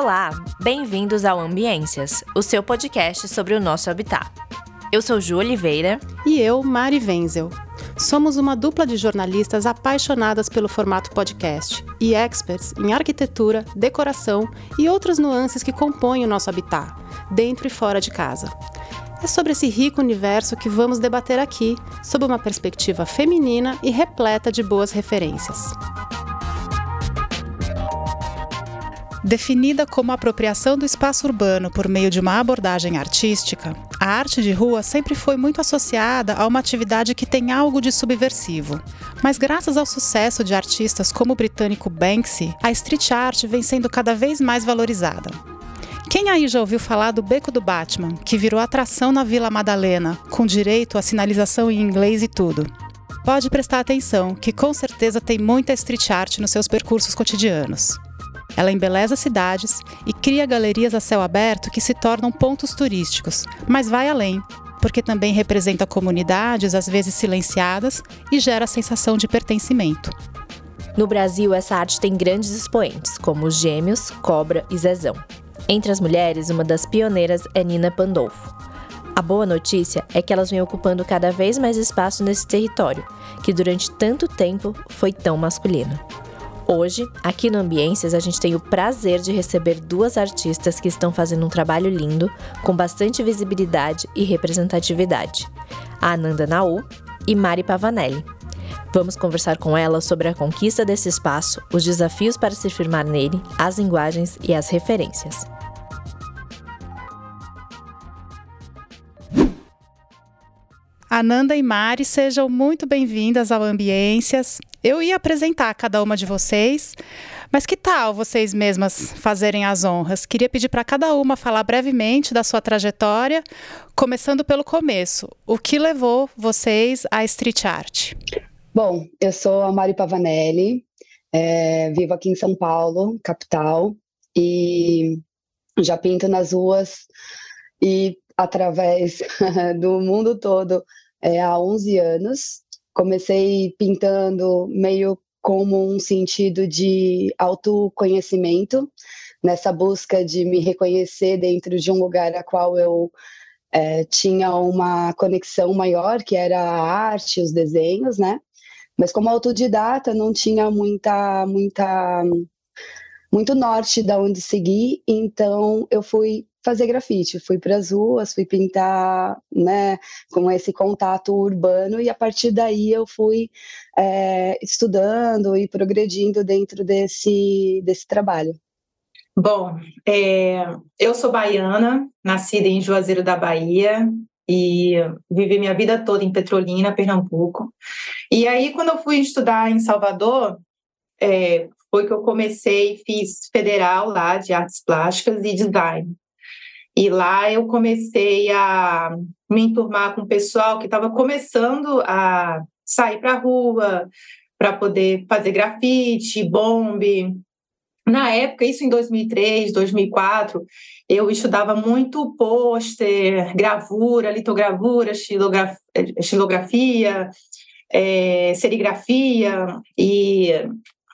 Olá, bem-vindos ao Ambiências, o seu podcast sobre o nosso habitat. Eu sou Ju Oliveira. E eu, Mari Wenzel. Somos uma dupla de jornalistas apaixonadas pelo formato podcast e experts em arquitetura, decoração e outras nuances que compõem o nosso habitat, dentro e fora de casa. É sobre esse rico universo que vamos debater aqui, sob uma perspectiva feminina e repleta de boas referências. Definida como apropriação do espaço urbano por meio de uma abordagem artística, a arte de rua sempre foi muito associada a uma atividade que tem algo de subversivo. Mas graças ao sucesso de artistas como o britânico Banksy, a street art vem sendo cada vez mais valorizada. Quem aí já ouviu falar do Beco do Batman, que virou atração na Vila Madalena, com direito à sinalização em inglês e tudo? Pode prestar atenção, que com certeza tem muita street art nos seus percursos cotidianos. Ela embeleza cidades e cria galerias a céu aberto que se tornam pontos turísticos, mas vai além, porque também representa comunidades às vezes silenciadas e gera a sensação de pertencimento. No Brasil, essa arte tem grandes expoentes, como os Gêmeos, Cobra e Zezão. Entre as mulheres, uma das pioneiras é Nina Pandolfo. A boa notícia é que elas vêm ocupando cada vez mais espaço nesse território, que durante tanto tempo foi tão masculino. Hoje, aqui no Ambiências, a gente tem o prazer de receber duas artistas que estão fazendo um trabalho lindo, com bastante visibilidade e representatividade: a Ananda Naú e Mari Pavanelli. Vamos conversar com ela sobre a conquista desse espaço, os desafios para se firmar nele, as linguagens e as referências. Ananda e Mari, sejam muito bem-vindas ao Ambiências. Eu ia apresentar cada uma de vocês, mas que tal vocês mesmas fazerem as honras? Queria pedir para cada uma falar brevemente da sua trajetória, começando pelo começo. O que levou vocês à street art? Bom, eu sou a Mari Pavanelli, é, vivo aqui em São Paulo, capital, e já pinto nas ruas e através do mundo todo é, há 11 anos. Comecei pintando meio como um sentido de autoconhecimento, nessa busca de me reconhecer dentro de um lugar a qual eu é, tinha uma conexão maior, que era a arte, os desenhos, né? Mas como autodidata, não tinha muita, muita, muito norte da onde seguir, então eu fui fazer grafite, fui para as ruas, fui pintar, né, com esse contato urbano e a partir daí eu fui é, estudando e progredindo dentro desse, desse trabalho. Bom, é, eu sou baiana, nascida em Juazeiro da Bahia e vivi minha vida toda em Petrolina, Pernambuco. E aí, quando eu fui estudar em Salvador, é, foi que eu comecei, fiz federal lá de artes plásticas e design. E lá eu comecei a me enturmar com o pessoal que estava começando a sair para a rua para poder fazer grafite, bombe. Na época, isso em 2003, 2004, eu estudava muito pôster, gravura, litogravura, estilografia, é, serigrafia e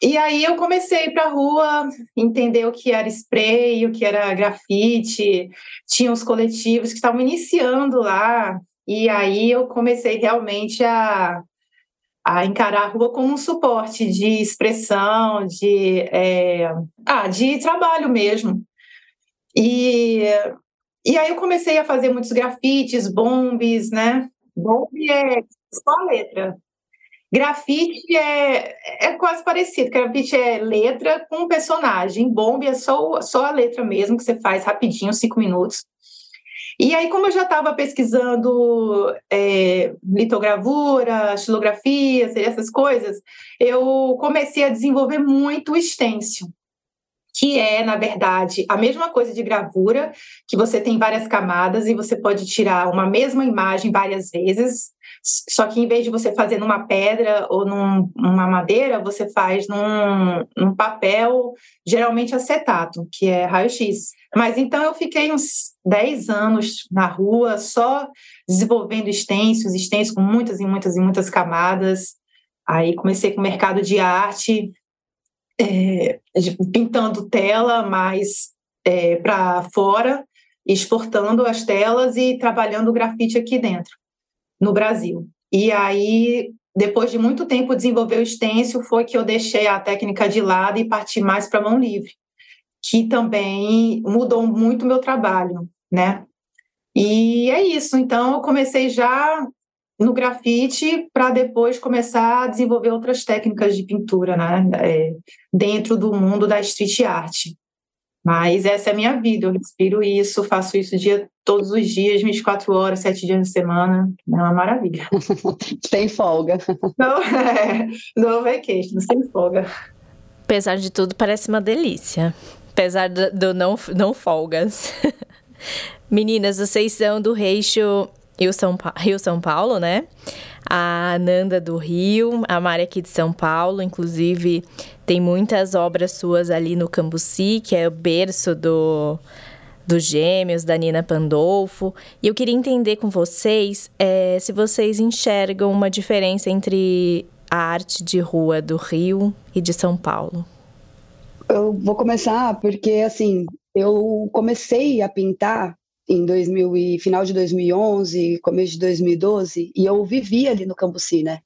e aí eu comecei para a rua, entender o que era spray, o que era grafite, tinha os coletivos que estavam iniciando lá, e aí eu comecei realmente a, a encarar a rua como um suporte de expressão, de, é, ah, de trabalho mesmo. E, e aí eu comecei a fazer muitos grafites, bombes, né? Bombe é só letra. Grafite é, é quase parecido. Grafite é letra com personagem. Bombe é só, só a letra mesmo, que você faz rapidinho, cinco minutos. E aí, como eu já estava pesquisando é, litogravura, estilografia, essas coisas, eu comecei a desenvolver muito o stencil, que é, na verdade, a mesma coisa de gravura, que você tem várias camadas e você pode tirar uma mesma imagem várias vezes. Só que em vez de você fazer numa pedra ou num, numa madeira, você faz num, num papel, geralmente acetato, que é raio-x. Mas então eu fiquei uns 10 anos na rua só desenvolvendo extensos, extensos com muitas e muitas e muitas camadas. Aí comecei com o mercado de arte, é, pintando tela, mas é, para fora, exportando as telas e trabalhando o grafite aqui dentro, no Brasil. E aí, depois de muito tempo desenvolver o stencil, foi que eu deixei a técnica de lado e parti mais para mão livre, que também mudou muito meu trabalho, né? E é isso. Então, eu comecei já no grafite para depois começar a desenvolver outras técnicas de pintura, né? É, dentro do mundo da street art. Mas essa é a minha vida, eu respiro isso, faço isso dia, todos os dias, 24 horas, 7 dias na semana. É uma maravilha. sem folga. Não, é, no vacation, sem folga. Apesar de tudo, parece uma delícia. Apesar do, do não, não folgas. Meninas, vocês são do Reixo Rio São, Rio São Paulo, né? A Nanda do Rio, a Mari aqui de São Paulo, inclusive tem muitas obras suas ali no Cambuci, que é o berço do, dos Gêmeos, da Nina Pandolfo. E eu queria entender com vocês é, se vocês enxergam uma diferença entre a arte de rua do Rio e de São Paulo. Eu vou começar porque, assim, eu comecei a pintar em 2000 e final de 2011, começo de 2012, e eu vivia ali no Cambuci, né?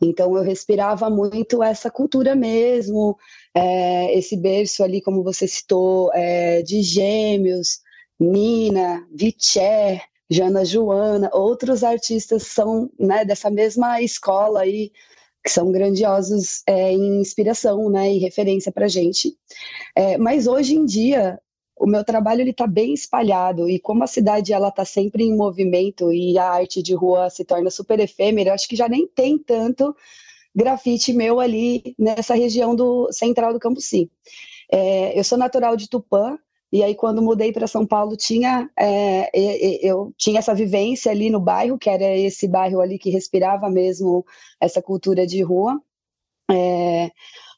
Então eu respirava muito essa cultura mesmo, é, esse berço ali, como você citou, é, de Gêmeos, Nina, Viché, Jana Joana, outros artistas são né, dessa mesma escola aí, que são grandiosos é, em inspiração né, e referência para gente. É, mas hoje em dia o meu trabalho ele está bem espalhado e como a cidade ela está sempre em movimento e a arte de rua se torna super efêmera, acho que já nem tem tanto grafite meu ali nessa região do central do Cambuci. É, eu sou natural de Tupã e aí quando mudei para São Paulo tinha é, eu tinha essa vivência ali no bairro que era esse bairro ali que respirava mesmo essa cultura de rua. É,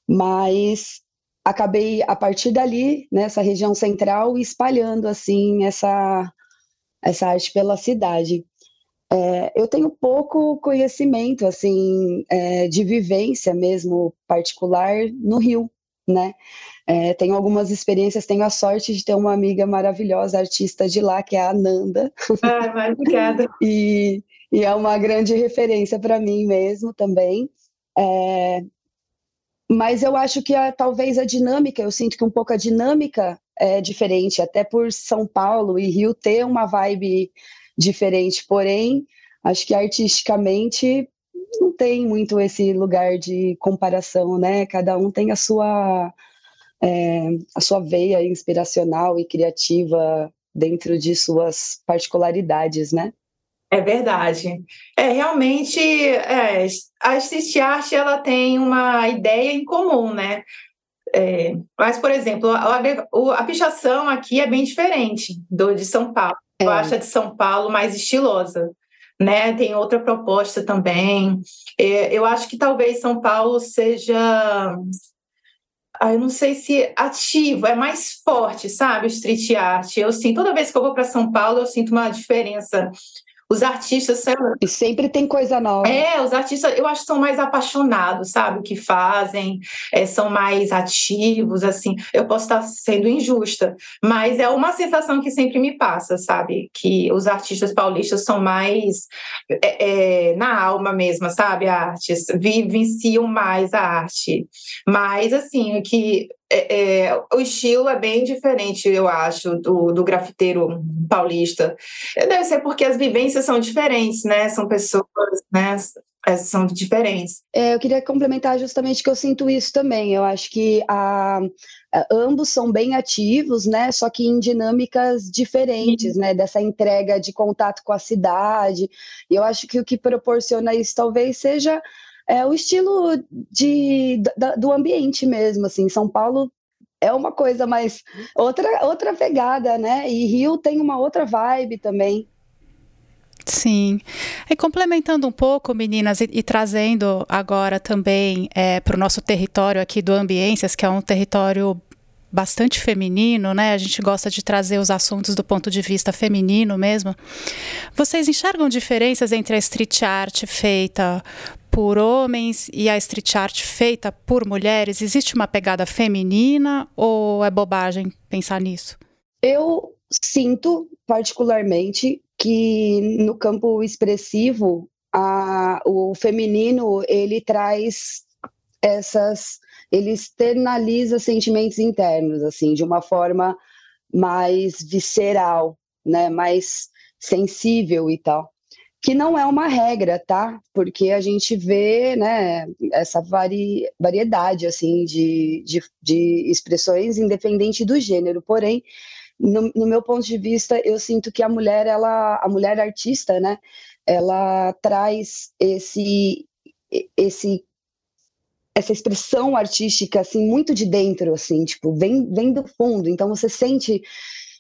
mas acabei a partir dali nessa região central espalhando assim essa essa arte pela cidade. É, eu tenho pouco conhecimento assim é, de vivência mesmo particular no Rio né? É, tenho algumas experiências tenho a sorte de ter uma amiga maravilhosa artista de lá que é a Ananda. Ah, obrigada. E, e é uma grande referência para mim mesmo também. É, mas eu acho que a, talvez a dinâmica, eu sinto que um pouco a dinâmica é diferente, até por São Paulo e Rio ter uma vibe diferente, porém, acho que artisticamente não tem muito esse lugar de comparação, né? Cada um tem a sua é, a sua veia inspiracional e criativa dentro de suas particularidades, né? É verdade. É realmente é, a street art ela tem uma ideia em comum, né? É, mas, por exemplo, a, a, pichação aqui é bem diferente do de São Paulo. É. Eu acho a de São Paulo mais estilosa. Né, tem outra proposta também. É, eu acho que talvez São Paulo seja eu não sei se ativo, é mais forte, sabe? O street art. Eu sinto, toda vez que eu vou para São Paulo, eu sinto uma diferença os artistas são... E sempre tem coisa nova. É, os artistas, eu acho que são mais apaixonados, sabe? O que fazem, é, são mais ativos, assim. Eu posso estar sendo injusta, mas é uma sensação que sempre me passa, sabe? Que os artistas paulistas são mais é, é, na alma mesmo, sabe? A arte, vivenciam mais a arte. Mas, assim, que é, é, o estilo é bem diferente, eu acho, do, do grafiteiro paulista. Deve ser porque as vivências são diferentes, né? São pessoas, né? É, são diferentes. É, eu queria complementar justamente que eu sinto isso também. Eu acho que a, a, ambos são bem ativos, né? Só que em dinâmicas diferentes, né? Dessa entrega de contato com a cidade. E eu acho que o que proporciona isso talvez seja é o estilo de, da, do ambiente mesmo, assim, São Paulo é uma coisa mais outra outra pegada, né? E Rio tem uma outra vibe também. Sim. E complementando um pouco, meninas, e, e trazendo agora também é, para o nosso território aqui do Ambiências, que é um território bastante feminino, né? A gente gosta de trazer os assuntos do ponto de vista feminino mesmo. Vocês enxergam diferenças entre a street art feita por homens e a street art feita por mulheres? Existe uma pegada feminina ou é bobagem pensar nisso? Eu sinto particularmente que no campo expressivo a, o feminino ele traz essas ele externaliza sentimentos internos assim de uma forma mais visceral né mais sensível e tal que não é uma regra, tá? Porque a gente vê, né, essa vari, variedade, assim, de, de, de expressões independente do gênero. Porém, no, no, meu ponto de vista, eu sinto que a mulher, ela, a mulher artista, né, ela traz esse, esse, essa expressão artística, assim, muito de dentro, assim, tipo, vem, vem do fundo. Então, você sente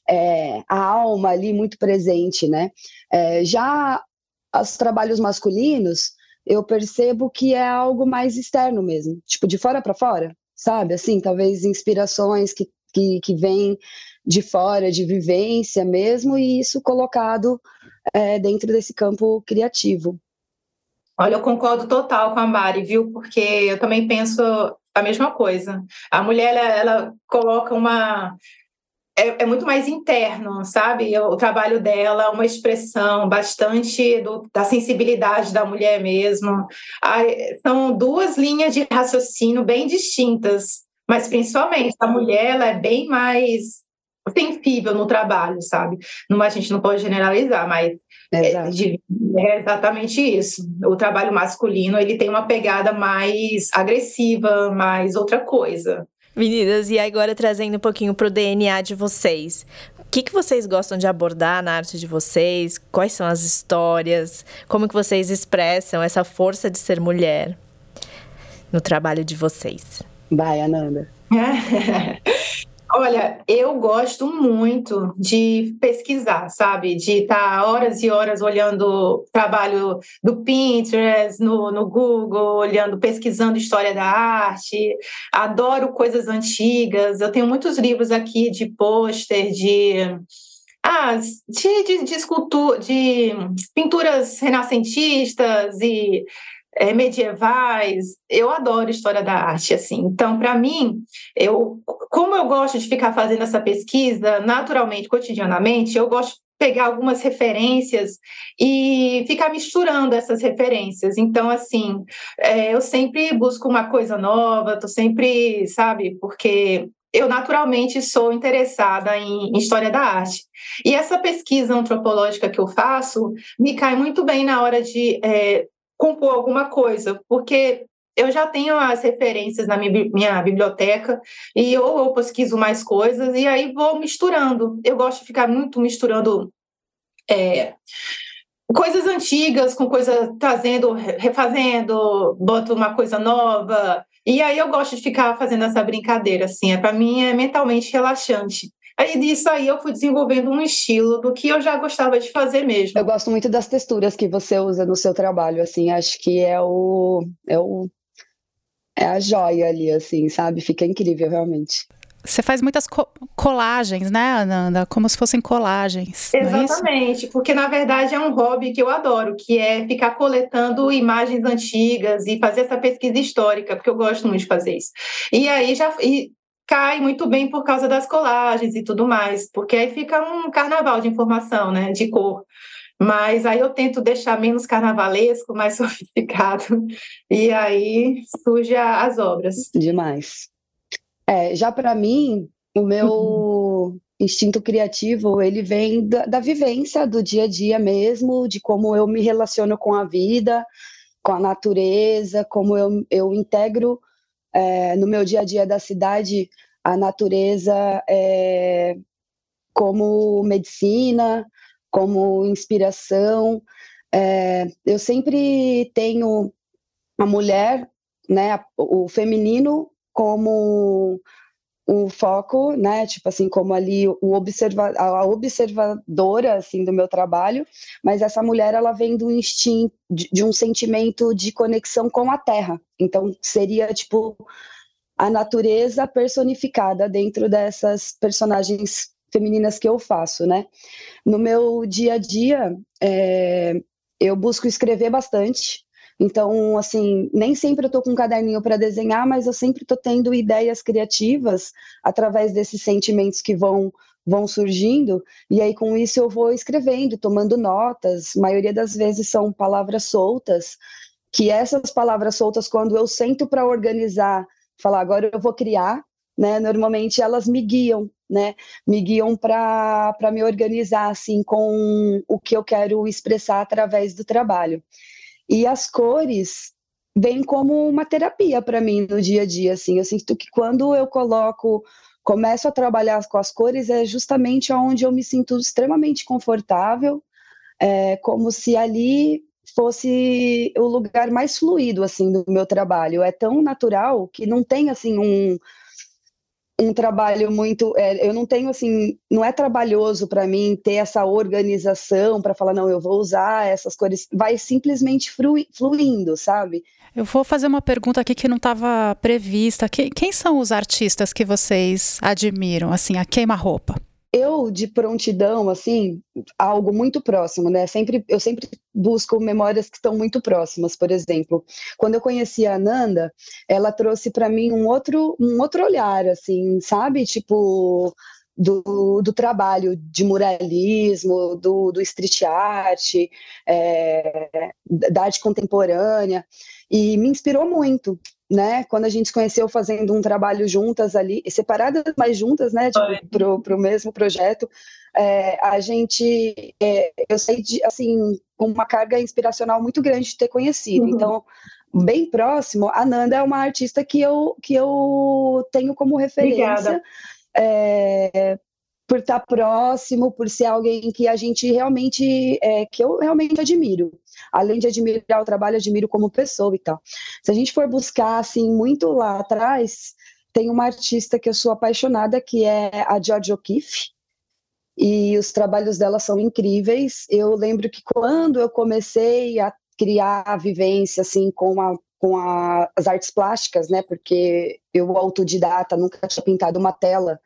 é, a alma ali muito presente, né? É, já os trabalhos masculinos, eu percebo que é algo mais externo mesmo, tipo, de fora para fora, sabe? Assim, talvez inspirações que, que, que vêm de fora, de vivência mesmo, e isso colocado é, dentro desse campo criativo. Olha, eu concordo total com a Mari, viu? Porque eu também penso a mesma coisa. A mulher, ela, ela coloca uma é, é, muito mais interno, sabe? O trabalho dela, uma expressão bastante do, da sensibilidade da mulher mesmo. são duas linhas de raciocínio bem distintas, mas principalmente a mulher ela é bem mais sensível no trabalho, sabe? Não, a gente não pode generalizar, mas é, é, exatamente isso. O trabalho masculino ele tem uma pegada mais agressiva, mais outra coisa. Meninas, e agora trazendo um pouquinho pro DNA de vocês. O que, que vocês gostam de abordar na arte de vocês? Quais são as histórias? Como que vocês expressam essa força de ser mulher no trabalho de vocês? Vai, Ananda. Olha, eu gosto muito de pesquisar, sabe? De estar horas e horas olhando trabalho do Pinterest, no, no Google, olhando, pesquisando história da arte. Adoro coisas antigas. Eu tenho muitos livros aqui de pôster, de ah, de, de, de escultura, de pinturas renascentistas e é, medievais. Eu adoro história da arte, assim. Então, para mim, eu, como eu gosto de ficar fazendo essa pesquisa naturalmente, cotidianamente, eu gosto de pegar algumas referências e ficar misturando essas referências. Então, assim, é, eu sempre busco uma coisa nova, tô sempre, sabe, porque eu naturalmente sou interessada em, história da arte. E essa pesquisa antropológica que eu faço me cai muito bem na hora de é, compor alguma coisa, porque eu já tenho as referências na minha, biblioteca e ou eu pesquiso mais coisas e aí vou misturando. Eu gosto de ficar muito misturando é, coisas antigas com coisas trazendo, refazendo, boto uma coisa nova. E aí eu gosto de ficar fazendo essa brincadeira, assim, é, para mim é mentalmente relaxante. Aí disso aí eu fui desenvolvendo um estilo do que eu já gostava de fazer mesmo. Eu gosto muito das texturas que você usa no seu trabalho, assim, acho que é o é o é a joia ali, assim, sabe? Fica incrível realmente. Você faz muitas co colagens, né, Ananda? Como se fossem colagens. É Exatamente, é porque na verdade é um hobby que eu adoro, que é ficar coletando imagens antigas e fazer essa pesquisa histórica, porque eu gosto muito de fazer isso. E aí já e cai muito bem por causa das colagens e tudo mais, porque aí fica um carnaval de informação, né, de cor. Mas aí eu tento deixar menos carnavalesco, mais sofisticado, e aí surge as obras. Demais. É, já para mim, o meu uhum. instinto criativo, ele vem da, da vivência do dia a dia mesmo, de como eu me relaciono com a vida, com a natureza, como eu, eu integro é, no meu dia a dia da cidade a natureza é, como medicina, como inspiração. É, eu sempre tenho a mulher, né, o feminino como um foco, né, tipo assim, como ali o observa a observadora, assim, do meu trabalho, mas essa mulher, ela vem do instinto, de, de um sentimento de conexão com a terra, então seria, tipo, a natureza personificada dentro dessas personagens femininas que eu faço, né, no meu dia a dia, é, eu busco escrever bastante, Então, assim, nem sempre eu estou com um caderninho para desenhar, mas eu sempre estou tendo ideias criativas através desses sentimentos que vão vão surgindo, e aí com isso eu vou escrevendo, tomando notas, a maioria das vezes são palavras soltas, que essas palavras soltas, quando eu sento para organizar, falar agora eu vou criar, né, normalmente elas me guiam, né, me guiam para me organizar, assim, com o que eu quero expressar através do trabalho. E as cores vêm como uma terapia para mim no dia a dia, assim. Eu sinto que quando eu coloco, começo a trabalhar com as cores, é justamente onde eu me sinto extremamente confortável, é como se ali fosse o lugar mais fluido assim do meu trabalho. É tão natural que não tem assim um um trabalho muito. É, eu não tenho assim, não é trabalhoso para mim ter essa organização para falar, não, eu vou usar essas cores. Vai simplesmente fluindo, sabe? Eu vou fazer uma pergunta aqui que não estava prevista. Quem, quem são os artistas que vocês admiram, assim, a queima-roupa? Eu de prontidão assim algo muito próximo né? Sempre eu sempre busco memórias que estão muito próximas por exemplo. Quando eu conheci a Ananda ela trouxe para mim um outro um outro olhar assim sabe? Tipo do, do trabalho de muralismo, do, do street art, é, da arte contemporânea, e me inspirou muito, né? Quando a gente se conheceu fazendo um trabalho juntas ali, separadas, mas juntas, né? Tipo, para o mesmo projeto, é, a gente, é, eu saí de, assim, com uma carga inspiracional muito grande de ter conhecido. Uhum. Então, bem próximo, a Nanda é uma artista que eu, que eu tenho como referência. É, por estar próximo, por ser alguém que a gente realmente, é, que eu realmente admiro. Além de admirar o trabalho, admiro como pessoa e tal. Se a gente for buscar, assim, muito lá atrás, tem uma artista que eu sou apaixonada, que é a George O'Keeffe, e os trabalhos dela são incríveis. Eu lembro que quando eu comecei a criar a vivência, assim, com a com a, as artes plásticas, né? Porque eu, autodidata, nunca tinha pintado uma tela.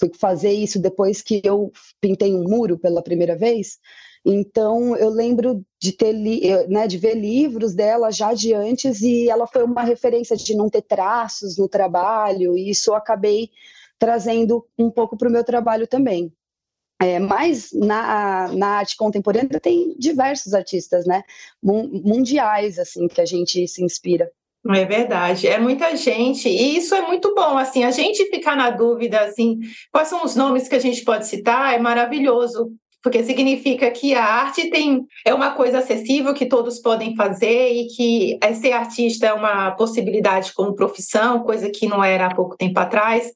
Fui fazer isso depois que eu pintei um muro pela primeira vez. Então, eu lembro de ter li, né, de ver livros dela já de antes e ela foi uma referência de não ter traços no trabalho, e isso eu acabei trazendo um pouco para o meu trabalho também. É, mas na, na arte contemporânea tem diversos artistas, né, mundiais, assim, que a gente se inspira. É verdade, é muita gente, e isso é muito bom, assim, a gente ficar na dúvida, assim, quais são os nomes que a gente pode citar, é maravilhoso, porque significa que a arte tem é uma coisa acessível que todos podem fazer e que ser artista é uma possibilidade como profissão, coisa que não era há pouco tempo atrás.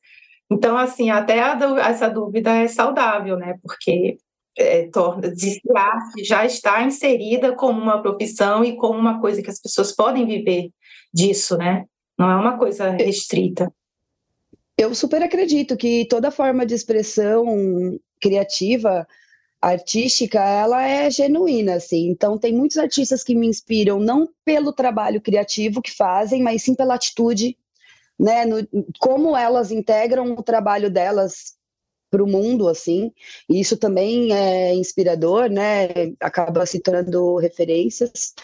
Então, assim, até essa dúvida é saudável, né? Porque é, torna a arte já está inserida como uma profissão e como uma coisa que as pessoas podem viver disso, né? Não é uma coisa restrita. Eu super acredito que toda forma de expressão criativa, artística, ela é genuína, assim. Então, tem muitos artistas que me inspiram não pelo trabalho criativo que fazem, mas sim pela atitude né, no, como elas integram o trabalho delas para o mundo, assim, e isso também é inspirador, né, acaba se tornando referências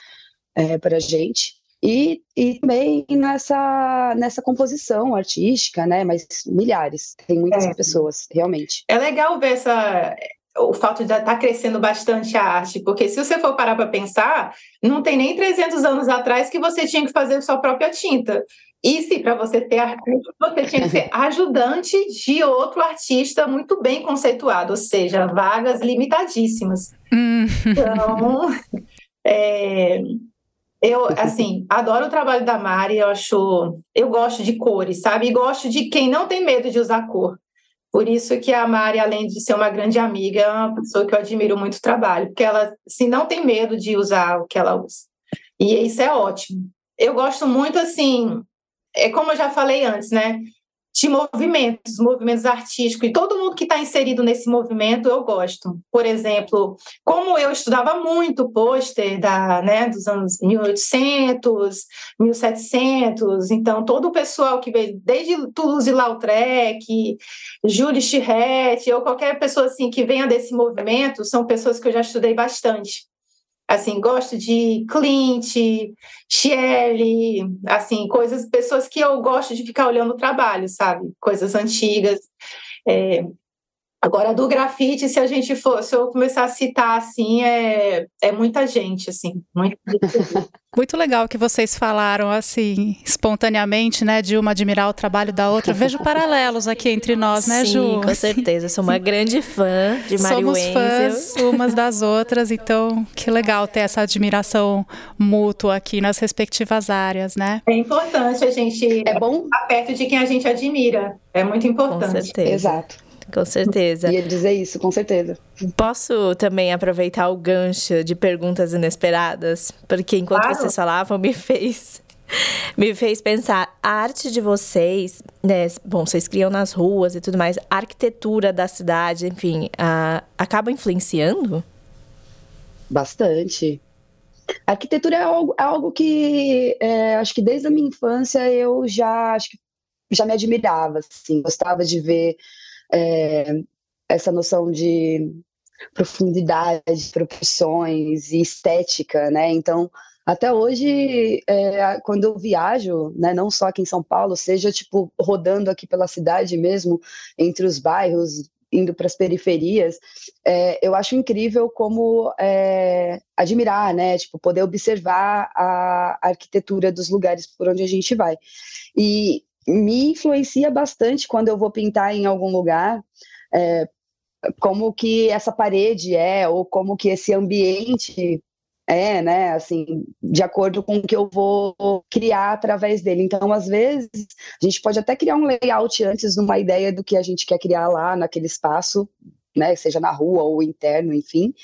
é, para a gente, e, e também nessa, nessa composição artística, né, mas milhares, tem muitas é. pessoas, realmente. É legal ver essa, o fato de estar tá crescendo bastante a arte, porque se você for parar para pensar, não tem nem 300 anos atrás que você tinha que fazer sua própria tinta. E se para você ter artista, você tinha que ser ajudante de outro artista muito bem conceituado, ou seja, vagas limitadíssimas. Hum. Então, é, eu, assim, adoro o trabalho da Mari, eu acho, eu gosto de cores, sabe? E gosto de quem não tem medo de usar cor. Por isso que a Mari, além de ser uma grande amiga, é uma pessoa que eu admiro muito o trabalho, porque ela, se não tem medo de usar o que ela usa. E isso é ótimo. Eu gosto muito, assim, é como eu já falei antes, né? De movimentos, movimentos artísticos, e todo mundo que está inserido nesse movimento eu gosto. Por exemplo, como eu estudava muito pôster da, né, dos anos 1800, 1700, então todo o pessoal que veio, desde Toulouse-Lautrec, Jules Chirret, ou qualquer pessoa assim que venha desse movimento, são pessoas que eu já estudei bastante. Assim, gosto de Clint, Shelley, assim, coisas, pessoas que eu gosto de ficar olhando o trabalho, sabe? Coisas antigas. É, Agora, do grafite, se a gente for, se eu começar a citar assim, é, é muita gente, assim. Muito... muito legal que vocês falaram, assim, espontaneamente, né, de uma admirar o trabalho da outra. Vejo paralelos aqui entre nós, né, Sim, Ju? Sim, com certeza. Sou uma grande fã de Mari Somos Wenzel. fãs umas das outras, então que legal ter essa admiração mútua aqui nas respectivas áreas, né? É importante a gente é bom estar perto de quem a gente admira. É muito importante. Com certeza. Exato. Com certeza. Ia dizer isso, com certeza. Posso também aproveitar o gancho de perguntas inesperadas? Porque enquanto claro. vocês falavam, me fez. Me fez pensar, a arte de vocês, né? Bom, vocês criam nas ruas e tudo mais, a arquitetura da cidade, enfim, a, acaba influenciando? Bastante. A arquitetura é algo, é algo que é, acho que desde a minha infância eu já acho que já me admirava, assim, gostava de ver é, essa noção de profundidade, proporções e estética, né? Então, até hoje, é, quando eu viajo, né, não só aqui em São Paulo, seja tipo rodando aqui pela cidade mesmo, entre os bairros, indo para as periferias, é, eu acho incrível como é, admirar, né? Tipo, poder observar a arquitetura dos lugares por onde a gente vai. E me influencia bastante quando eu vou pintar em algum lugar, é, como que essa parede é, ou como que esse ambiente é, né, assim, de acordo com o que eu vou criar através dele. Então, às vezes, a gente pode até criar um layout antes de uma ideia do que a gente quer criar lá naquele espaço, né, seja na rua ou interno, enfim.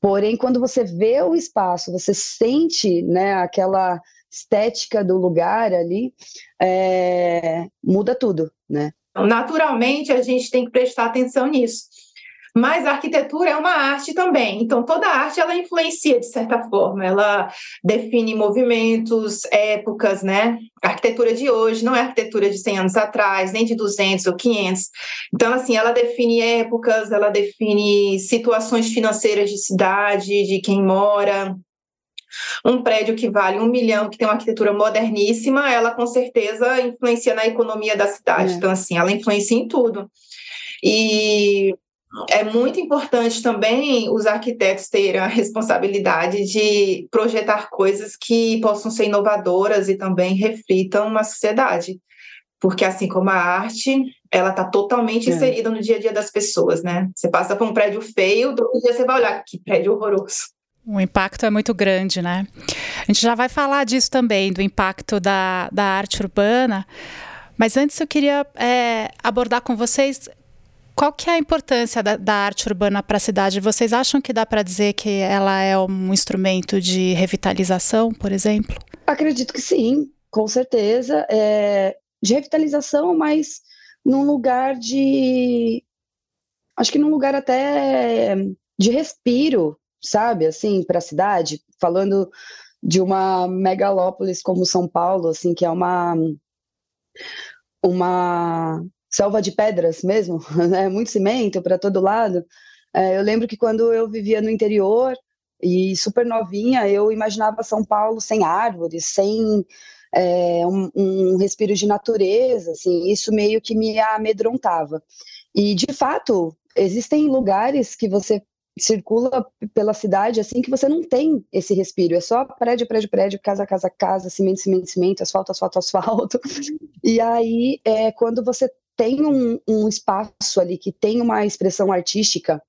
Porém, quando você vê o espaço, você sente, né, aquela estética do lugar ali, é, muda tudo, né? Naturalmente, a gente tem que prestar atenção nisso. Mas a arquitetura é uma arte também, então toda arte ela influencia de certa forma, ela define movimentos, épocas, né? A arquitetura de hoje não é arquitetura de 100 anos atrás, nem de 200 ou 500. Então, assim, ela define épocas, ela define situações financeiras de cidade, de quem mora, um prédio que vale um milhão, que tem uma arquitetura moderníssima, ela com certeza influencia na economia da cidade. É. Então, assim, ela influencia em tudo. E é muito importante também os arquitetos terem a responsabilidade de projetar coisas que possam ser inovadoras e também reflitam uma sociedade. Porque, assim como a arte, ela está totalmente é. inserida no dia a dia das pessoas, né? Você passa por um prédio feio, outro dia você vai olhar, que prédio horroroso. O impacto é muito grande, né? A gente já vai falar disso também, do impacto da, da arte urbana. Mas antes eu queria é, abordar com vocês qual que é a importância da, da arte urbana para a cidade? Vocês acham que dá para dizer que ela é um instrumento de revitalização, por exemplo? Acredito que sim, com certeza. É, de revitalização, mas num lugar de. Acho que num lugar até de respiro, sabe? Assim, para a cidade. Falando de uma megalópolis como São Paulo, assim, que é uma. Uma selva de pedras mesmo, né? muito cimento para todo lado. É, eu lembro que quando eu vivia no interior e super novinha, eu imaginava São Paulo sem árvores, sem é, um, um, respiro de natureza, assim, isso meio que me amedrontava. E de fato, existem lugares que você circula pela cidade assim que você não tem esse respiro, é só prédio, prédio, prédio, casa, casa, casa, cimento, cimento, cimento, asfalto, asfalto, asfalto. E aí, é, quando você tem um, um, espaço ali que tem uma expressão artística,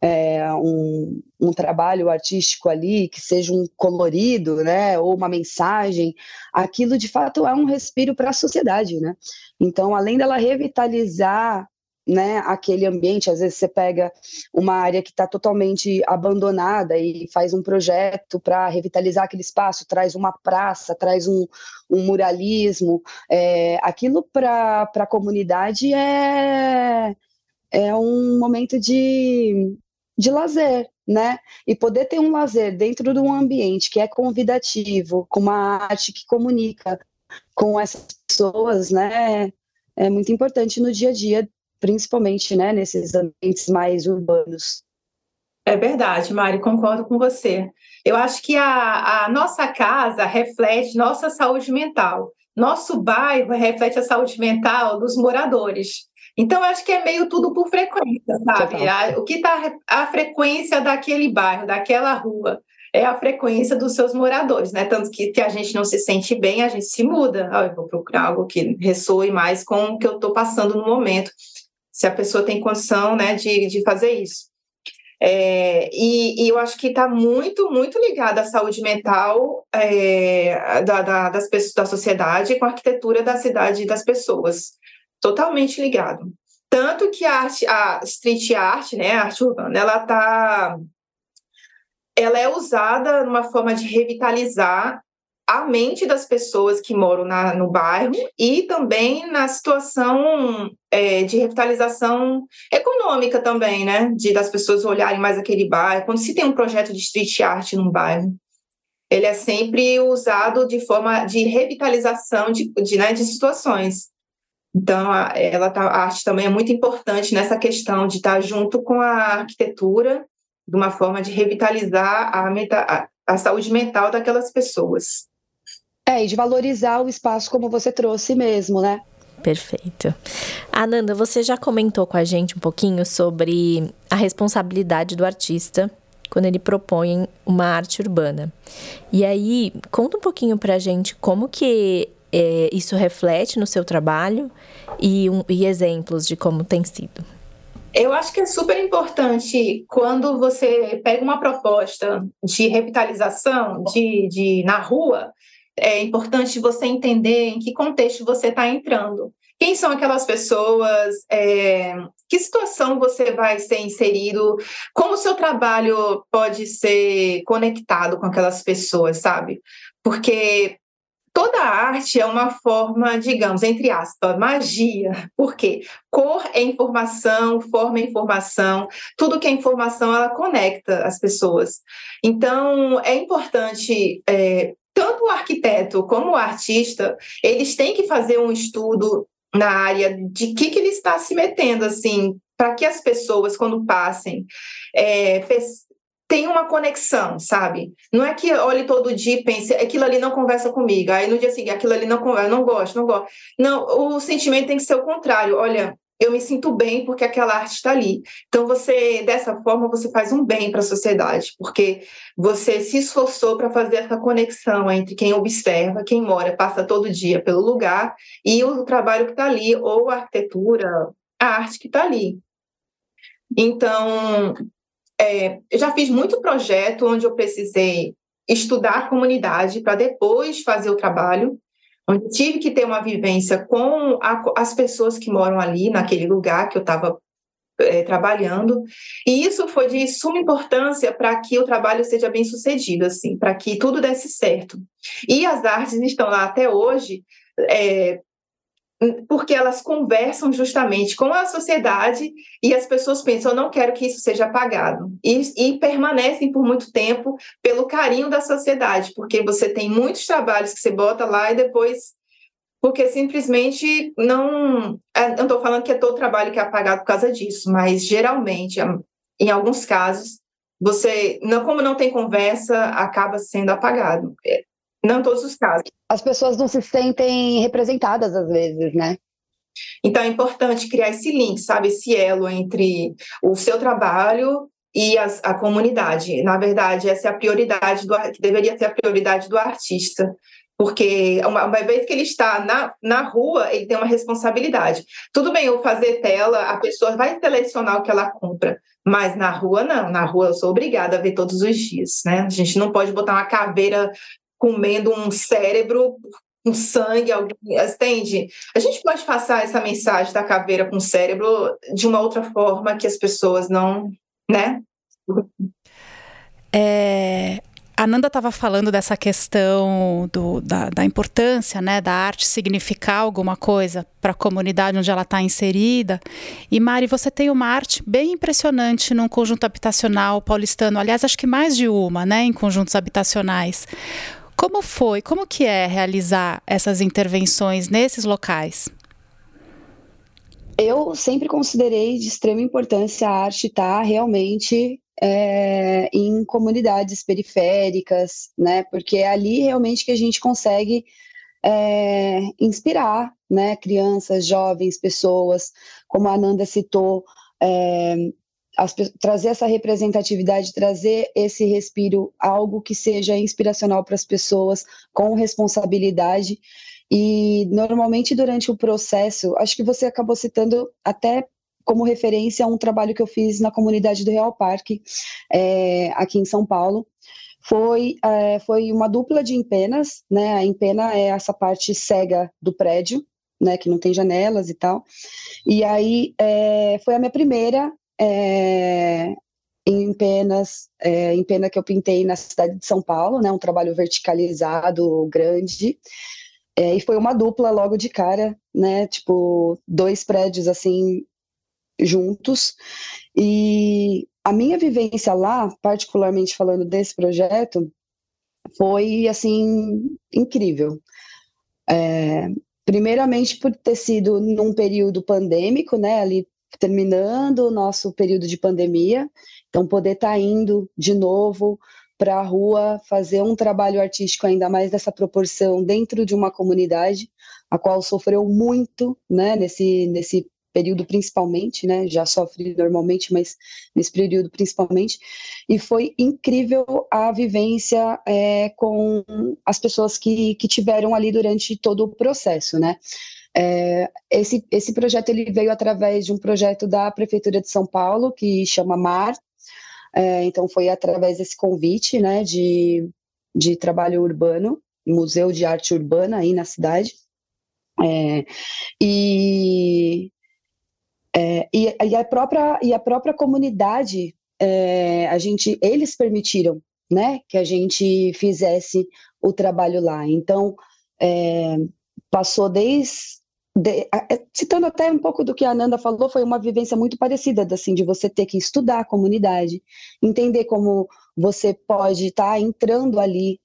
é, um, um, trabalho artístico ali que seja um colorido, né, ou uma mensagem, aquilo de fato é um respiro para a sociedade, né? Então, além dela revitalizar né, aquele ambiente. Às vezes você pega uma área que está totalmente abandonada e faz um projeto para revitalizar aquele espaço, traz uma praça, traz um, um muralismo. É, aquilo para a comunidade é, é um momento de, de lazer, né? E poder ter um lazer dentro de um ambiente que é convidativo, com uma arte que comunica com essas pessoas, né? É muito importante no dia a dia principalmente né, nesses ambientes mais urbanos. É verdade, Mari, concordo com você. Eu acho que a, a nossa casa reflete nossa saúde mental. Nosso bairro reflete a saúde mental dos moradores. Então, acho que é meio tudo por frequência, sabe? A, o que está a frequência daquele bairro, daquela rua, é a frequência dos seus moradores, né? Tanto que, que a gente não se sente bem, a gente se muda. Ah, eu vou procurar algo que ressoe mais com o que eu estou passando no momento, se a pessoa tem condição, né, de, de fazer isso. É, e, e, eu acho que está muito, muito ligada à saúde mental é, da, da, das pessoas, da sociedade com a arquitetura da cidade e das pessoas totalmente ligado. Tanto que a, arte, a street art, né, a arte urbana, ela tá ela é usada numa forma de revitalizar a mente das pessoas que moram na, no bairro e também na situação é, de revitalização econômica também, né? De das pessoas olharem mais aquele bairro. Quando se tem um projeto de street art num bairro, ele é sempre usado de forma de revitalização de, de, né, de situações. Então, a, ela tá, a arte também é muito importante nessa questão de estar junto com a arquitetura, de uma forma de revitalizar a, meta, a, a saúde mental daquelas pessoas. É, e de valorizar o espaço como você trouxe mesmo, né? Perfeito. Ananda, você já comentou com a gente um pouquinho sobre a responsabilidade do artista quando ele propõe uma arte urbana. E aí, conta um pouquinho pra gente como que é, isso reflete no seu trabalho e, um, e exemplos de como tem sido. Eu acho que é super importante quando você pega uma proposta de revitalização de, de na rua, é importante você entender em que contexto você está entrando. Quem são aquelas pessoas? É, que situação você vai ser inserido? Como o seu trabalho pode ser conectado com aquelas pessoas, sabe? Porque toda arte é uma forma, digamos, entre aspas, magia. Por quê? Cor é informação, forma é informação, tudo que é informação, ela conecta as pessoas. Então, é importante, é, tanto o arquiteto como o artista, eles têm que fazer um estudo na área de que, que ele está se metendo, assim, para que as pessoas, quando passem, é, tem uma conexão, sabe? Não é que olhe todo dia e pense, aquilo ali não conversa comigo. Aí no dia seguinte, aquilo ali não conversa, não gosto, não gosto. Não, o sentimento tem que ser o contrário. Olha, eu me sinto bem porque aquela arte está ali. Então você, dessa forma, você faz um bem para a sociedade, porque você se esforçou para fazer essa conexão entre quem observa, quem mora, passa todo dia pelo lugar e o trabalho que está ali, ou a arquitetura, a arte que está ali. Então, é, eu já fiz muito projeto onde eu precisei estudar a comunidade para depois fazer o trabalho, onde tive que ter uma vivência com a, as pessoas que moram ali, naquele lugar que eu estava é, trabalhando. E isso foi de suma importância para que o trabalho seja bem sucedido, assim, para que tudo desse certo. E as artes estão lá até hoje, é, porque elas conversam justamente com a sociedade e as pessoas pensam, eu não quero que isso seja apagado. E, e, permanecem por muito tempo pelo carinho da sociedade, porque você tem muitos trabalhos que você bota lá e depois. Porque simplesmente não. É, não estou falando que é todo trabalho que é apagado por causa disso, mas geralmente, em alguns casos, você, não, como não tem conversa, acaba sendo apagado. É, não todos os casos. As pessoas não se sentem representadas às vezes, né? Então é importante criar esse link, sabe? Esse elo entre o seu trabalho e as, a comunidade. Na verdade, essa é a prioridade do que deveria ser a prioridade do artista. Porque uma, uma, vez que ele está na, na rua, ele tem uma responsabilidade. Tudo bem eu fazer tela, a pessoa vai selecionar o que ela compra, mas na rua não. Na rua eu sou obrigada a ver todos os dias, né? A gente não pode botar uma caveira comendo um cérebro com sangue, alguém, entende? A gente pode passar essa mensagem da caveira com cérebro de uma outra forma que as pessoas não, né? É, a Nanda estava falando dessa questão do, da, da, importância né, da arte significar alguma coisa para a comunidade onde ela está inserida. E Mari, você tem uma arte bem impressionante num conjunto habitacional paulistano. Aliás, acho que mais de uma, né, em conjuntos habitacionais. Como foi, como que é realizar essas intervenções nesses locais? Eu sempre considerei de extrema importância a arte estar tá realmente é, em comunidades periféricas, né? Porque é ali realmente que a gente consegue é, inspirar, né? Crianças, jovens, pessoas, como a Ananda citou, é, as, trazer essa representatividade, trazer esse respiro, algo que seja inspiracional para as pessoas, com responsabilidade. E normalmente durante o processo, acho que você acabou citando até como referência um trabalho que eu fiz na comunidade do Real Parque, é, aqui em São Paulo. Foi, é, foi uma dupla de empenas, né? A empena é essa parte cega do prédio, né? Que não tem janelas e tal. E aí é, foi a minha primeira é, em penas, é, em pena que eu pintei na cidade de São Paulo, né? Um trabalho verticalizado, grande. É, e foi uma dupla logo de cara, né? Tipo, dois prédios assim juntos. E a minha vivência lá, particularmente falando desse projeto, foi assim incrível. É, primeiramente por ter sido num período pandêmico, né, ali terminando o nosso período de pandemia, então poder estar tá indo de novo para a rua fazer um trabalho artístico ainda mais dessa proporção dentro de uma comunidade a qual sofreu muito, né, nesse nesse período principalmente, né? Já sofre normalmente, mas nesse período principalmente. E foi incrível a vivência é, com as pessoas que, que tiveram ali durante todo o processo, né? É, esse, esse projeto ele veio através de um projeto da Prefeitura de São Paulo, que chama MAR. É, então, foi através desse convite né, de, de trabalho urbano, Museu de Arte Urbana aí na cidade. É, e é, e, e, a própria, e a própria comunidade, é, a gente, eles permitiram né, que a gente fizesse o trabalho lá. Então, é, passou desde. De, é, citando até um pouco do que a Ananda falou, foi uma vivência muito parecida, assim, de você ter que estudar a comunidade, entender como você pode estar tá entrando ali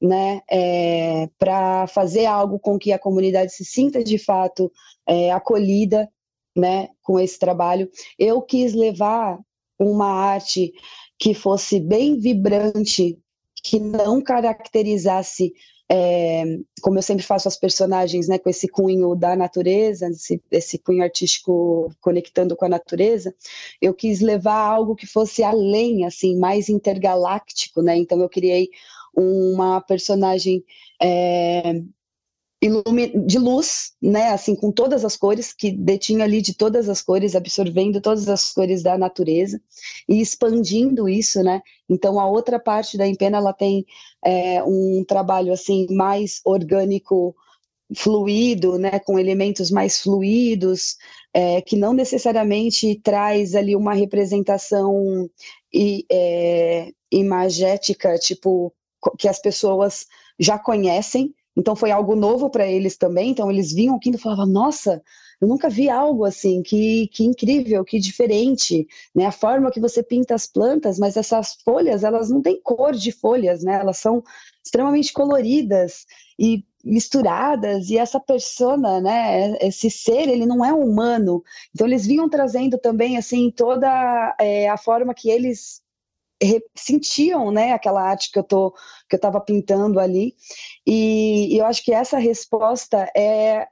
né, é, para fazer algo com que a comunidade se sinta de fato é, acolhida né, com esse trabalho. Eu quis levar uma arte que fosse bem vibrante, que não caracterizasse, é, como eu sempre faço as personagens, né, com esse cunho da natureza, esse, esse cunho artístico conectando com a natureza, eu quis levar algo que fosse além, assim, mais intergaláctico, né, então eu criei uma personagem é, de luz, né, assim, com todas as cores, que detinha ali de todas as cores, absorvendo todas as cores da natureza e expandindo isso, né, então a outra parte da empena, ela tem é, um trabalho, assim, mais orgânico, fluido, né, com elementos mais fluidos, é, que não necessariamente traz ali uma representação e, é, imagética, tipo, que as pessoas já conhecem, então foi algo novo para eles também. Então eles vinham aqui e falavam: Nossa, eu nunca vi algo assim, que, que incrível, que diferente, né? A forma que você pinta as plantas, mas essas folhas, elas não têm cor de folhas, né? Elas são extremamente coloridas e misturadas e essa persona, né, esse ser, ele não é humano. Então eles vinham trazendo também assim toda é, a forma que eles sentiam, né, aquela arte que eu tô que eu estava pintando ali. E, e, eu acho que essa resposta é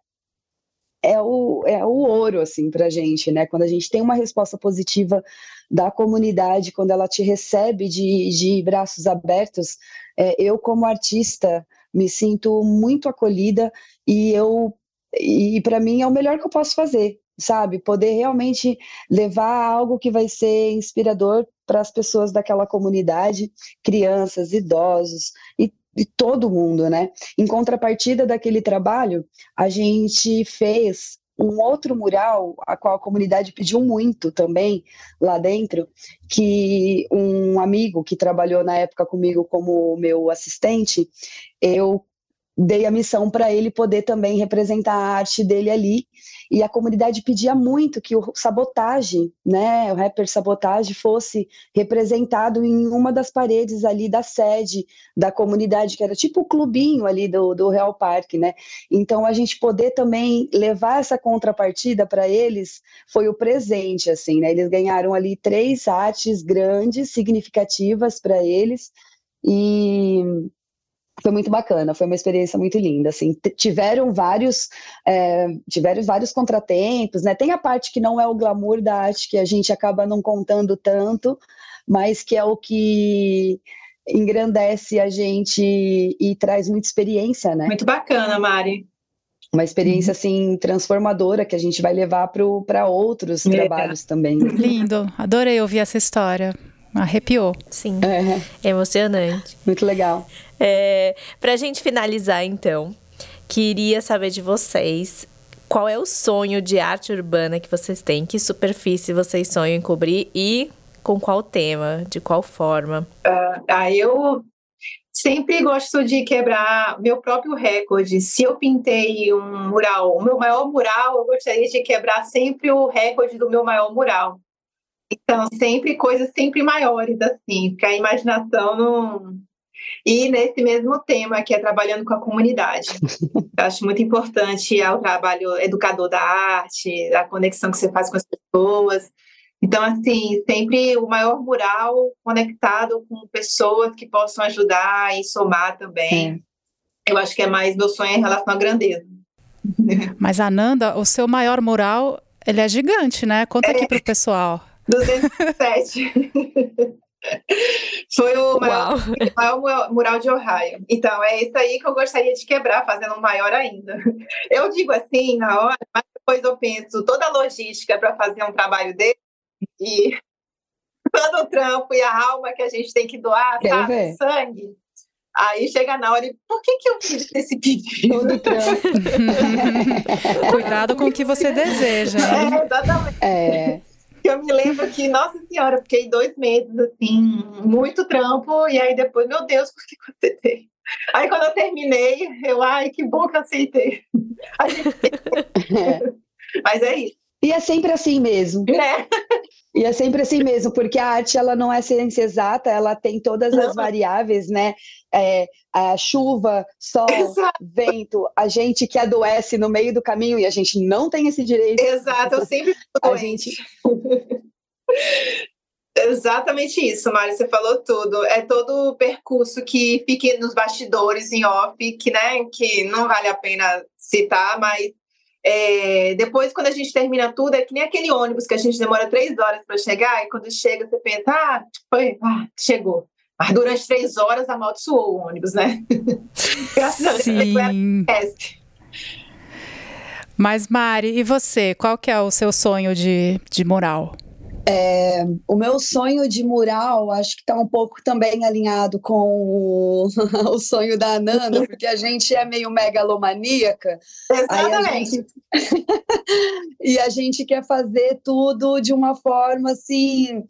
é o, é o ouro assim para gente, né? Quando a gente tem uma resposta positiva da comunidade, quando ela te recebe de, de braços abertos, é, eu como artista me sinto muito acolhida e eu e para mim é o melhor que eu posso fazer, sabe? Poder realmente levar algo que vai ser inspirador para as pessoas daquela comunidade, crianças, idosos e, e todo mundo, né? Em contrapartida daquele trabalho, a gente fez um outro mural, a qual a comunidade pediu muito também lá dentro, que um amigo que trabalhou na época comigo como meu assistente, eu dei a missão para ele poder também representar a arte dele ali. E a comunidade pedia muito que o Sabotage, né, o rapper Sabotage, fosse representado em uma das paredes ali da sede da comunidade, que era tipo o clubinho ali do, do Real Parque, né? Então a gente poder também levar essa contrapartida para eles foi o presente, assim, né? Eles ganharam ali três artes grandes, significativas para eles. E foi muito bacana, foi uma experiência muito linda, assim, tiveram vários, é, tiveram vários contratempos, né, tem a parte que não é o glamour da arte, que a gente acaba não contando tanto, mas que é o que engrandece a gente e traz muita experiência, né. Muito bacana, Mari. Uma experiência, uhum. assim, transformadora, que a gente vai levar para outros é. trabalhos também. Lindo, adorei ouvir essa história. Arrepiou. Sim. É. Emocionante. Muito legal. É, Para a gente finalizar, então, queria saber de vocês qual é o sonho de arte urbana que vocês têm, que superfície vocês sonham em cobrir e com qual tema, de qual forma? Uh, ah, eu sempre gosto de quebrar meu próprio recorde. Se eu pintei um mural, o meu maior mural, eu gostaria de quebrar sempre o recorde do meu maior mural. Então, sempre coisas sempre maiores, assim, porque a imaginação não. E nesse mesmo tema, que é trabalhando com a comunidade. Eu acho muito importante o trabalho educador da arte, a conexão que você faz com as pessoas. Então, assim, sempre o maior mural conectado com pessoas que possam ajudar e somar também. É. Eu acho que é mais meu sonho em relação à grandeza. Mas, Ananda, o seu maior mural, ele é gigante, né? Conta aqui é. para o pessoal. 207. Foi o maior, maior, mural de Ohio. Então, é isso aí que eu gostaria de quebrar, fazendo um maior ainda. Eu digo assim na hora, mas depois eu penso toda a logística para fazer um trabalho desse e todo o trampo e a alma que a gente tem que doar, Quero sabe? Ver. Sangue. Aí chega na hora e por que, que eu fiz esse pedido? Todo trampo. Cuidado com o que você deseja. É, exatamente. É eu me lembro que, nossa senhora, fiquei dois meses, assim, muito trampo, e aí depois, meu Deus, por que eu aceitei? Aí quando eu terminei, eu, ai, que bom que eu aceitei. É. Mas é isso. E é sempre assim mesmo. É. E é sempre assim mesmo, porque a arte ela não é ciência exata, ela tem todas as variáveis, né? É, a chuva, sol, Exato. vento, a gente que adoece no meio do caminho e a gente não tem esse direito. Exato, eu sempre a gente Exatamente isso, Mari, você falou tudo. É todo o percurso que fica nos bastidores em off, que, né, que não vale a pena citar, mas é, depois, quando a gente termina tudo, é que nem aquele ônibus que a gente demora três horas para chegar, e quando chega, você pensa, ah, foi, ah, chegou. Mas durante três horas amaldiçoou o ônibus, né? Graças a Deus, Mas, Mari, e você? Qual que é o seu sonho de, de moral? É, o meu sonho de mural, acho que está um pouco também alinhado com o, o, sonho da Ananda, porque a gente é meio megalomaníaca. Exatamente. A gente... e a gente quer fazer tudo de uma forma assim.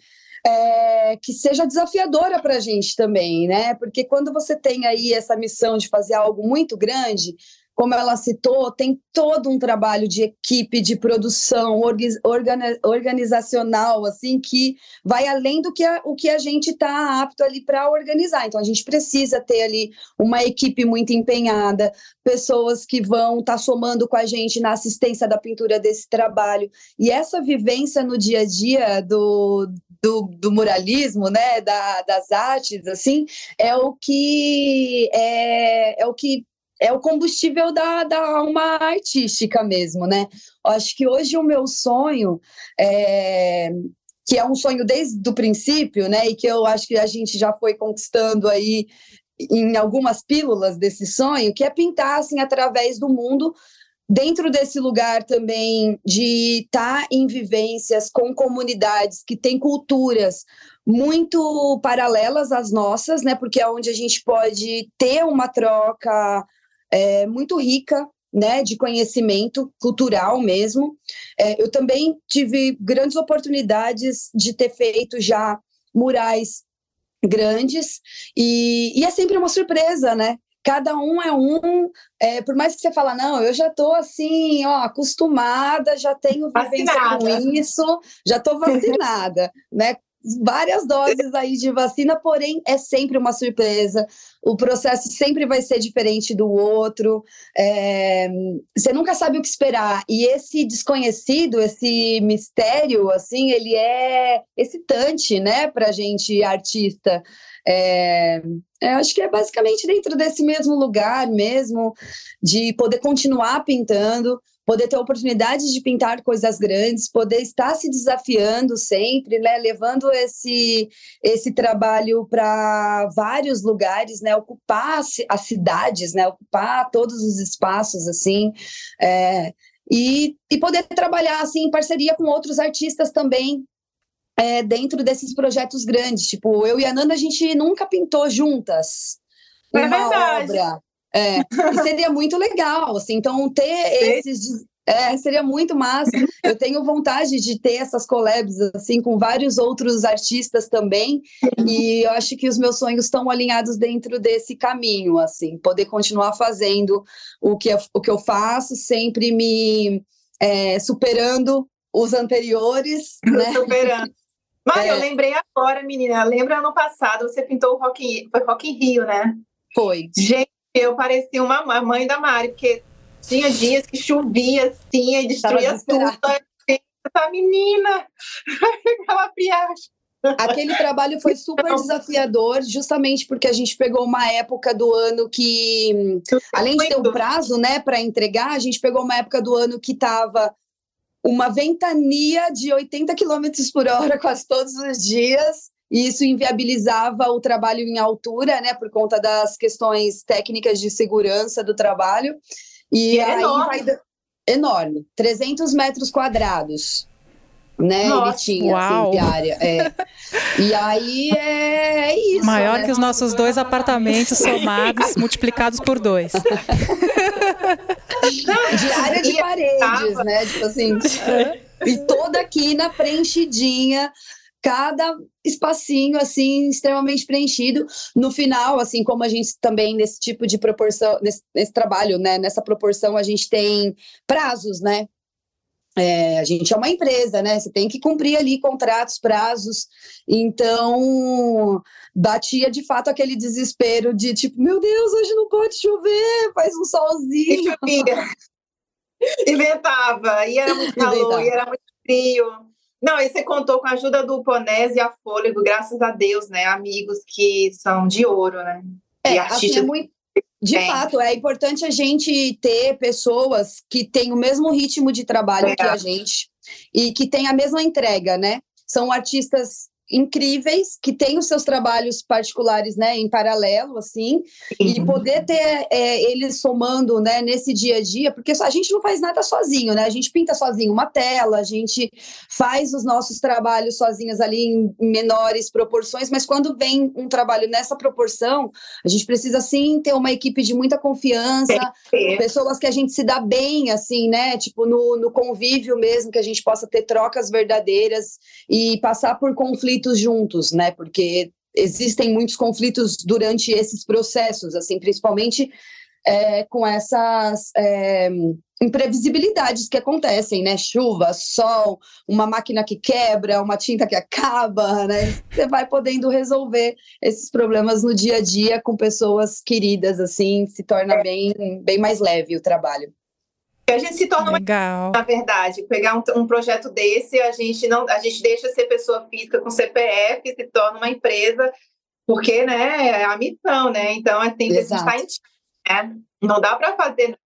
É, que seja desafiadora para a gente também, né? Porque quando você tem aí essa missão de fazer algo muito grande, como ela citou, tem todo um trabalho de equipe, de produção, organizacional, assim, que vai além do que a, o que a gente está apto ali para organizar. Então, a gente precisa ter ali uma equipe muito empenhada, pessoas que vão estar tá somando com a gente na assistência da pintura desse trabalho. E essa vivência no dia a dia do, do, do muralismo, né, da, das artes, assim, é o que é, é o que é o combustível da, da alma artística mesmo, né? Acho que hoje o meu sonho é, que é um sonho desde o princípio, né? E que eu acho que a gente já foi conquistando aí em algumas pílulas desse sonho, que é pintar assim através do mundo, dentro desse lugar também de estar tá em vivências com comunidades que têm culturas muito paralelas às nossas, né? Porque é onde a gente pode ter uma troca é, muito rica né, de conhecimento cultural mesmo. É, eu também tive grandes oportunidades de ter feito já murais grandes e, e é sempre uma surpresa, né? Cada um é um, é, por mais que você fala, não, eu já estou assim, ó, acostumada, já tenho vivência vacinada. com isso, já estou vacinada, né? várias doses aí de vacina, porém é sempre uma surpresa. O processo sempre vai ser diferente do outro. É, você nunca sabe o que esperar. E esse desconhecido, esse mistério, assim, ele é excitante, né, para gente artista. É, é, acho que é basicamente dentro desse mesmo lugar mesmo, de poder continuar pintando, poder ter oportunidade de pintar coisas grandes, poder estar se desafiando sempre, né, levando esse esse trabalho para vários lugares, né, ocupar as cidades, né, ocupar todos os espaços assim, é, e, e poder trabalhar assim em parceria com outros artistas também. É, dentro desses projetos grandes, tipo, eu e a Nanda, a gente nunca pintou juntas é uma verdade. obra. É, e seria muito legal, assim, então ter esses é, seria muito massa. Eu tenho vontade de ter essas collabs assim com vários outros artistas também, e eu acho que os meus sonhos estão alinhados dentro desse caminho, assim, poder continuar fazendo o que eu, o que eu faço, sempre me é, superando os anteriores, né? Superando. Mas é. eu lembrei agora, menina. Lembra ano passado você pintou o Rock in, foi Rock in Rio, né? Foi. Gente, eu parecia uma mãe da Mari, porque tinha dias que chovia assim e destruía tudo. Essa menina ficava piacha. Aquele trabalho foi super desafiador, justamente porque a gente pegou uma época do ano que, além de ter um prazo, né, para entregar, a gente pegou uma época do ano que estava uma ventania de 80 km por hora quase todos os dias, e isso inviabilizava o trabalho em altura, né, por conta das questões técnicas de segurança do trabalho. E, é aí enorme. vai enorme, 300 metros quadrados. Né, Nossa, ele tinha uau. assim, de área. É. E aí é, é isso. Maior né? que os nossos dois apartamentos somados, multiplicados por dois. de área de paredes, né? Tipo assim. e toda a quina preenchidinha cada espacinho assim extremamente preenchido. No final, assim como a gente também nesse tipo de proporção, nesse, nesse trabalho, né, nessa proporção a gente tem prazos, né? É, a gente é uma empresa, né? Você tem que cumprir ali contratos, prazos. Então, batia de fato aquele desespero de tipo, meu Deus, hoje não pode chover, faz um solzinho. E chovia. Inventava, e era muito calor, Inventava. e era muito frio. Não, e você contou com a ajuda do Ponés e a Fôlego, graças a Deus, né? Amigos que são de ouro, né? É, e artistas... Assim, é muito... De é. fato, é importante a gente ter pessoas que têm o mesmo ritmo de trabalho é. que a gente e que têm a mesma entrega, né? São artistas incríveis que têm os seus trabalhos particulares, né, em paralelo, assim, uhum. e poder ter é, eles somando, né, nesse dia a dia, porque a gente não faz nada sozinho, né, a gente pinta sozinho uma tela, a gente faz os nossos trabalhos sozinhos ali em menores proporções, mas quando vem um trabalho nessa proporção, a gente precisa, sim, ter uma equipe de muita confiança, pessoas que a gente se dá bem, assim, né, tipo, no, no convívio mesmo, que a gente possa ter trocas verdadeiras e passar por conflitos conflitos juntos, né? Porque existem muitos conflitos durante esses processos, assim, principalmente é, com essas é, imprevisibilidades que acontecem, né? Chuva, sol, uma máquina que quebra, uma tinta que acaba, né? Você vai podendo resolver esses problemas no dia a dia com pessoas queridas, assim, se torna bem, bem mais leve o trabalho a gente se torna Legal. Uma, na verdade, pegar um, um, projeto desse, a gente não, a gente deixa de ser pessoa física com CPF, se torna uma empresa, porque, né, é a missão, né? Então, é sempre Exato. a gente está em né? Não dá para fazer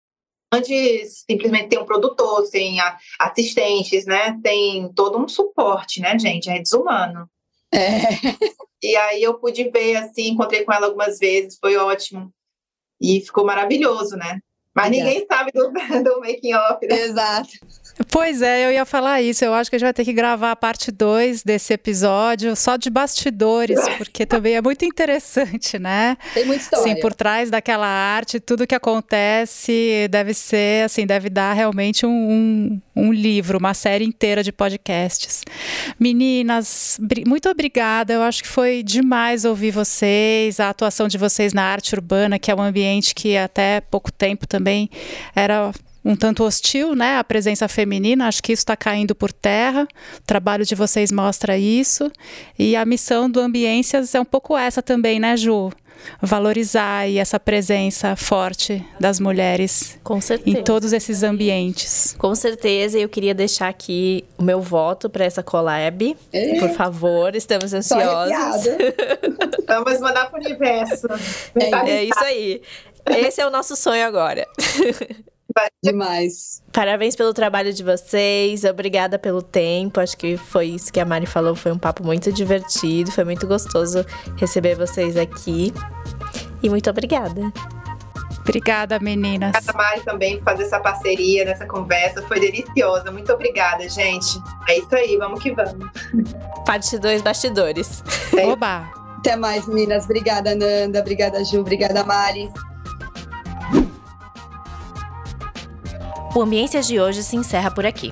antes simplesmente ter um produtor, sem assistentes, né? Tem todo um suporte, né, gente? É desumano. É. E aí eu pude ver, assim, encontrei com ela algumas vezes, foi ótimo. E ficou maravilhoso, né? Mas ninguém sabe do, do making off. Né? Exato. Pois é, eu ia falar isso. Eu acho que a gente vai ter que gravar a parte 2 desse episódio só de bastidores, porque também é muito interessante, né? Tem muita história. Sim, por trás daquela arte, tudo que acontece deve ser, assim, deve dar realmente um, um, um livro, uma série inteira de podcasts. Meninas, muito obrigada. Eu acho que foi demais ouvir vocês, a atuação de vocês na arte urbana, que é um ambiente que até pouco tempo também era um tanto hostil, né? A presença feminina, acho que isso está caindo por terra. O trabalho de vocês mostra isso. E a missão do Ambiências é um pouco essa também, né, Ju? Valorizar aí essa presença forte das mulheres em todos esses ambientes. Com certeza, eu queria deixar aqui o meu voto para essa collab. É. Por favor, estamos ansiosos. Vamos mandar para o universo. É, é isso aí. Esse é o nosso sonho agora. Demais. Parabéns pelo trabalho de vocês, obrigada pelo tempo. Acho que foi isso que a Mari falou, foi um papo muito divertido, foi muito gostoso receber vocês aqui. E muito obrigada. Obrigada, meninas. Obrigada, Mari, também por fazer essa parceria nessa conversa. Foi deliciosa. Muito obrigada, gente. É isso aí, vamos que vamos. Parte 2 bastidores. É. Oba! Até mais, meninas. Obrigada, Nanda. Obrigada, Ju. Obrigada, Mari. O Ambiências de hoje se encerra por aqui.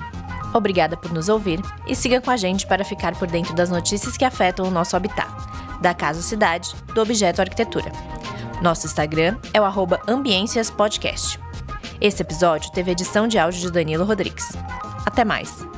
Obrigada por nos ouvir e siga com a gente para ficar por dentro das notícias que afetam o nosso habitat, da casa cidade, do objeto arquitetura. Nosso Instagram é o arroba Ambiências Podcast. Esse episódio teve edição de áudio de Danilo Rodrigues. Até mais!